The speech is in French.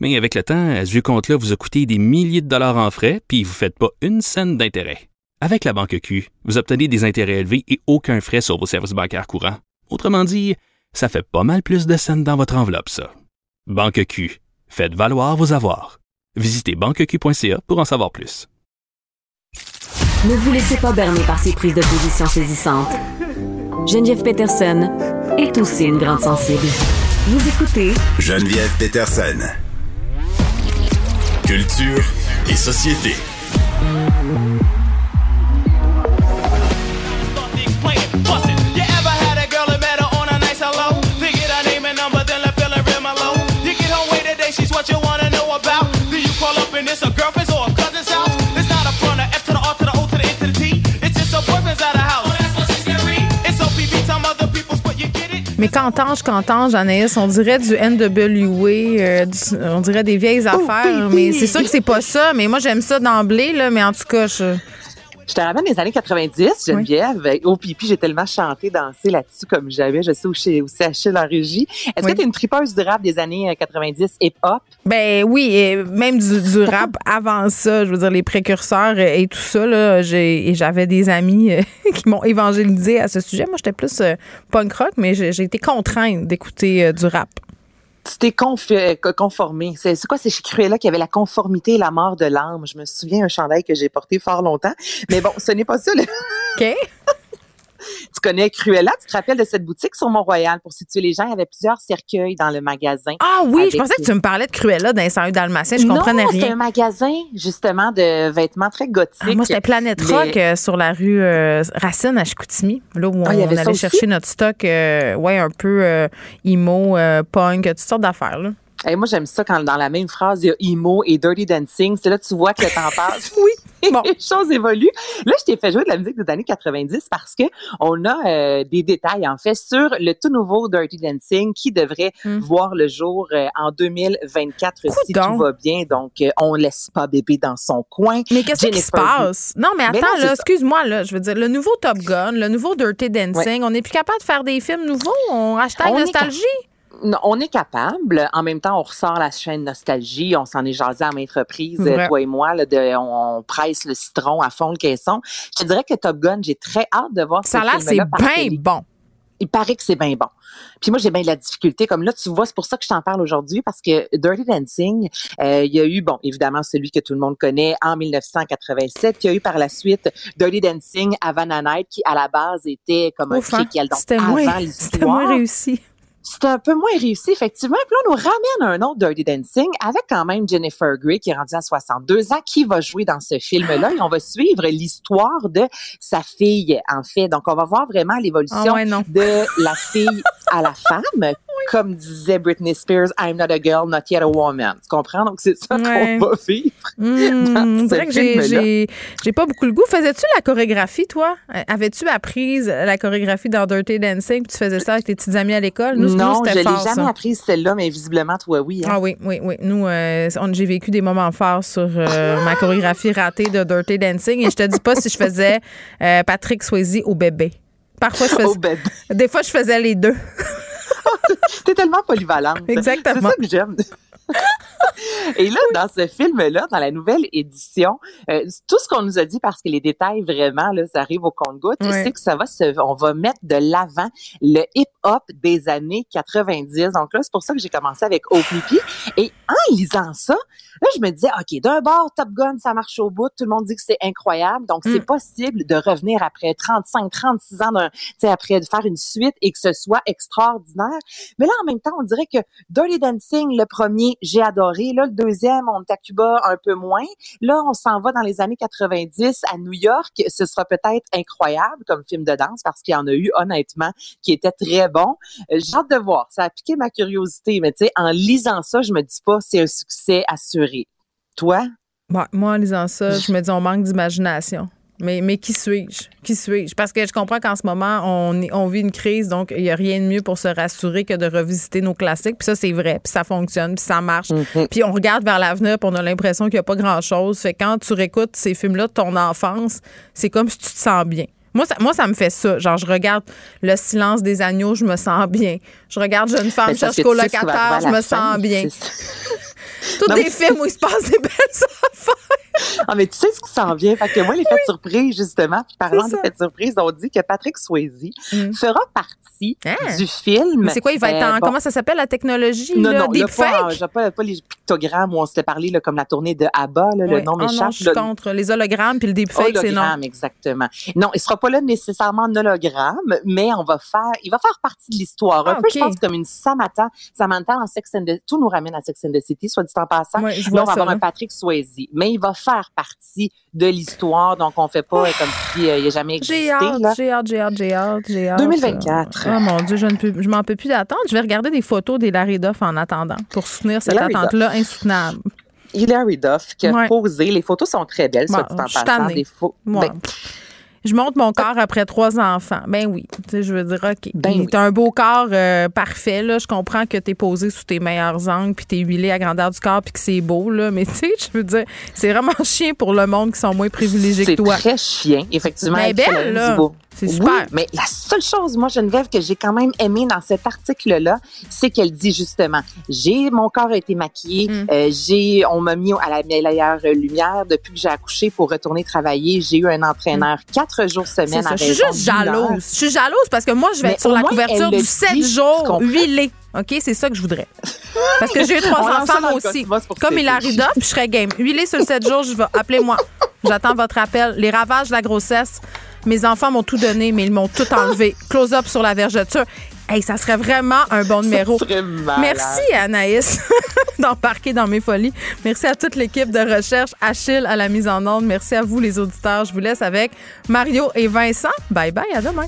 Mais avec le temps, ce vieux compte-là vous a coûté des milliers de dollars en frais, puis vous ne faites pas une scène d'intérêt. Avec la banque Q, vous obtenez des intérêts élevés et aucun frais sur vos services bancaires courants. Autrement dit, ça fait pas mal plus de scènes dans votre enveloppe, ça. Banque Q, faites valoir vos avoirs. Visitez banqueq.ca pour en savoir plus. Ne vous laissez pas berner par ces prises de position saisissantes. Geneviève Peterson est aussi une grande sensible. Vous écoutez Geneviève Peterson. Culture et société. Mais qu'entends-je, qu'entends-je, Anaïs, on dirait du NWA, euh, du- on dirait des vieilles affaires, mais c'est sûr que c'est pas ça. Mais moi, j'aime ça d'emblée, là, mais en tout cas, je... Je te ramène des années 90, Geneviève. Au pipi, j'ai tellement chanté, dansé là-dessus comme j'avais. Je sais où chez aussi Achille en régie. Est-ce Oui. que tu es une tripeuse du rap des années euh, 90 hip-hop? Ben oui, et même du, du rap avant ça, je veux dire les précurseurs euh, et tout ça là, j'ai et j'avais des amis euh, qui m'ont évangélisé à ce sujet. Moi, j'étais plus euh, punk rock, mais j'ai j'ai été contrainte d'écouter euh, du rap. Tu t'es euh, conformé. C'est quoi? C'est chez Cruella qu'il y avait la conformité et la mort de l'âme? Je me souviens un chandail que j'ai porté fort longtemps. Mais bon, ce n'est pas ça. là. OK Tu connais Cruella? Tu te rappelles de cette boutique sur Mont-Royal? Pour situer les gens, il y avait plusieurs cercueils dans le magasin. Ah oui, je pensais que tu me parlais de Cruella 101 Dalmatien, je non, comprenais c'était rien. un magasin, justement, de vêtements très gothiques. Ah, moi, c'était Planète Mais- Rock euh, sur la rue euh, Racine à Chicoutimi, là où Ah, on allait chercher notre stock, euh, ouais, un peu emo, punk, toutes sortes d'affaires. là. Moi, j'aime ça quand dans la même phrase, il y a emo et dirty dancing. C'est là que tu vois que le temps passe. Oui. Bon. Les choses évoluent. Là, je t'ai fait jouer de la musique des années 90 parce que on a euh, des détails, en fait, sur le tout nouveau Dirty Dancing qui devrait Hmm. voir le jour euh, en 2024 si Coudonc. tout va bien. Donc, euh, on laisse pas bébé dans son coin. Mais qu'est-ce qui se passe? Non, mais Mais attends, non, là, excuse-moi, là, je veux dire, le nouveau Top Gun, le nouveau Dirty Dancing, on n'est plus capable de faire des films nouveaux? On hashtag On nostalgie? On est capable. En même temps, on ressort la chaîne Nostalgie. On s'en est jasé à maintes reprises, Vrai. toi et moi. Là, de, on, presse le citron à fond le caisson. Je dirais que Top Gun, j'ai très hâte de voir Ça ce l'air, c'est bien bon. Il paraît que c'est bien bon. Puis moi, j'ai bien de la difficulté. Comme là, tu vois, c'est pour ça que je t'en parle aujourd'hui, parce que Dirty Dancing, euh, il y a eu, bon, évidemment, celui que tout le monde connaît en 1987, qui a eu par la suite Dirty Dancing à Vanna Night, qui à la base était comme un hein? préquel. Donc, C'était avant moins, c'était l'histoire. moins réussi. C'était un peu moins réussi, effectivement. Puis là, on nous ramène un autre Dirty Dancing avec quand même Jennifer Grey, qui est rendue à 62 ans, qui va jouer dans ce film-là. Et on va suivre l'histoire de sa fille, en fait. Donc, on va voir vraiment l'évolution Ah ouais, de la fille à la femme. Comme disait Britney Spears, I'm not a girl, not yet a woman. Tu comprends? Donc, c'est ça Ouais. qu'on va vivre. Mmh, dans on ce dirait que j'ai, pas beaucoup le goût. Faisais-tu la chorégraphie, toi? Euh, Avais-tu appris la chorégraphie dans Dirty Dancing? puis Tu faisais ça avec tes petites amies à l'école? Nous, nous, non, je l'ai jamais ça. apprise celle-là, mais visiblement, toi, oui. hein. Ah oui, oui, oui. Nous, euh, on- j'ai vécu des moments forts sur euh, ma chorégraphie ratée de Dirty Dancing et je te dis pas si je faisais euh, Patrick Swayze au bébé. Parfois, je faisais. Des fois, je faisais les deux. T'es tellement polyvalente. Exactement. C'est ça que j'aime. Et là, dans ce film-là, dans la nouvelle édition, euh, tout ce qu'on nous a dit, parce que les détails, vraiment, là, ça arrive au compte-gouttes, c'est que ça va se, on va mettre de l'avant le hip-hop des années 90. Donc là, c'est pour ça que j'ai commencé avec OPP. Et en lisant ça, là, je me disais, OK, d'un bord, Top Gun, ça marche au bout. Tout le monde dit que c'est incroyable. Donc, c'est Mm. possible de revenir après 35, 36 ans d'un, tu sais, après de faire une suite et que ce soit extraordinaire. Mais là, en même temps, on dirait que Dirty Dancing, le premier, j'ai adoré. Là, le deuxième, on est à Cuba un peu moins. Là, on s'en va dans les années 90 à New York. Ce sera peut-être incroyable comme film de danse parce qu'il y en a eu, honnêtement, qui était très bon. Euh, J'ai hâte de voir. Ça a piqué ma curiosité. Mais tu sais, en lisant ça, je me dis pas c'est un succès assuré. Toi? Moi, en lisant ça, je me dis, on manque d'imagination. Mais, mais qui suis-je? Qui suis-je? Parce que je comprends qu'en ce moment, on, vit une crise, donc il n'y a rien de mieux pour se rassurer que de revisiter nos classiques. Puis ça, c'est vrai, puis ça fonctionne, puis ça marche. Puis on regarde vers l'avenir, puis on a l'impression qu'il n'y a pas grand-chose. Fait que quand tu réécoutes ces films-là de ton enfance, c'est comme si tu te sens bien. Moi ça, moi, ça me fait ça. Genre, je regarde Le silence des agneaux, je me sens bien. Je regarde Jeune femme cherche colocataire, je me sens bien. Tous Non, des films où il se passe des belles affaires. Ah, mais tu sais ce qui s'en vient? Fait que moi, les fêtes surprises, justement, puis parlant des fêtes surprises, on dit que Patrick Swayze Mm. fera partie Hein? du film. Mais c'est quoi, il va être Euh, en. bon, Comment ça s'appelle la technologie? Non, là, non, des pas, pas, pas les pictogrammes où on s'était parlé, là, comme la tournée de ABBA, là, le Ouais. nom Ah non, m'échappe. je suis contre. Les hologrammes puis le deepfake, c'est non. Hologramme, exactement. Non, il sera pas là nécessairement en hologramme, mais on va faire, il va faire partie de l'histoire. Un Ah, peu, je pense, comme une Samantha. Samantha en Sex and the, tout nous ramène à Sex and the City, soit dit en passant. Ouais, je Là, on va ça, avoir là. un Patrick Swayze, mais il va faire partie de l'histoire, donc on fait pas comme si euh, il a jamais existé, J'ai hâte, j'ai hâte, j'ai hâte, j'ai hâte, j'ai hâte. 2024. Oh mon Dieu, je ne peux, je m'en peux plus d'attendre. Je vais regarder des photos d'Hilary Duff en attendant pour soutenir cette attente-là insoutenable. Hilary Duff qui a Ouais. posé, les photos sont très belles, soit Bon, dit en passant. Des faux, ben, je monte mon corps après trois enfants. Ben oui. Tu sais, je veux dire, OK. Ben oui. T'as un beau corps euh, parfait, là. Je comprends que t'es posé sous tes meilleurs angles, puis t'es huilé à grandeur du corps, puis que c'est beau, là. Mais tu sais, je veux dire, c'est vraiment chien pour le monde qui sont moins privilégiés que c'est toi. très chien, effectivement. Mais fait belle, le là. beau. C'est Oui, super. mais la seule chose, moi, Geneviève, que j'ai quand même aimé dans cet article-là, c'est qu'elle dit justement, j'ai, mon corps a été maquillé, Mm. euh, j'ai, on m'a mis à la meilleure lumière depuis que j'ai accouché pour retourner travailler. J'ai eu un entraîneur quatre jours semaine ça. à Je suis juste jalouse. Je suis jalouse parce que moi, je vais Mais être sur la moins, couverture du 7 dit, tu jours comprends? huilé. OK? C'est ça que je voudrais. Parce que j'ai eu trois enfants, moi aussi. Comme Hilary. Duff, je serais game. Huilé sur le 7 jours, je vais. Appelez-moi. J'attends votre appel. Les ravages de la grossesse. Mes enfants m'ont tout donné, mais ils m'ont tout enlevé. Close-up sur la vergeture. Hey, ça serait vraiment un bon numéro. Merci Anaïs d'embarquer dans mes folies. Merci à toute l'équipe de recherche, Achille à la mise en onde. Merci à vous les auditeurs. Je vous laisse avec Mario et Vincent. Bye bye, à demain.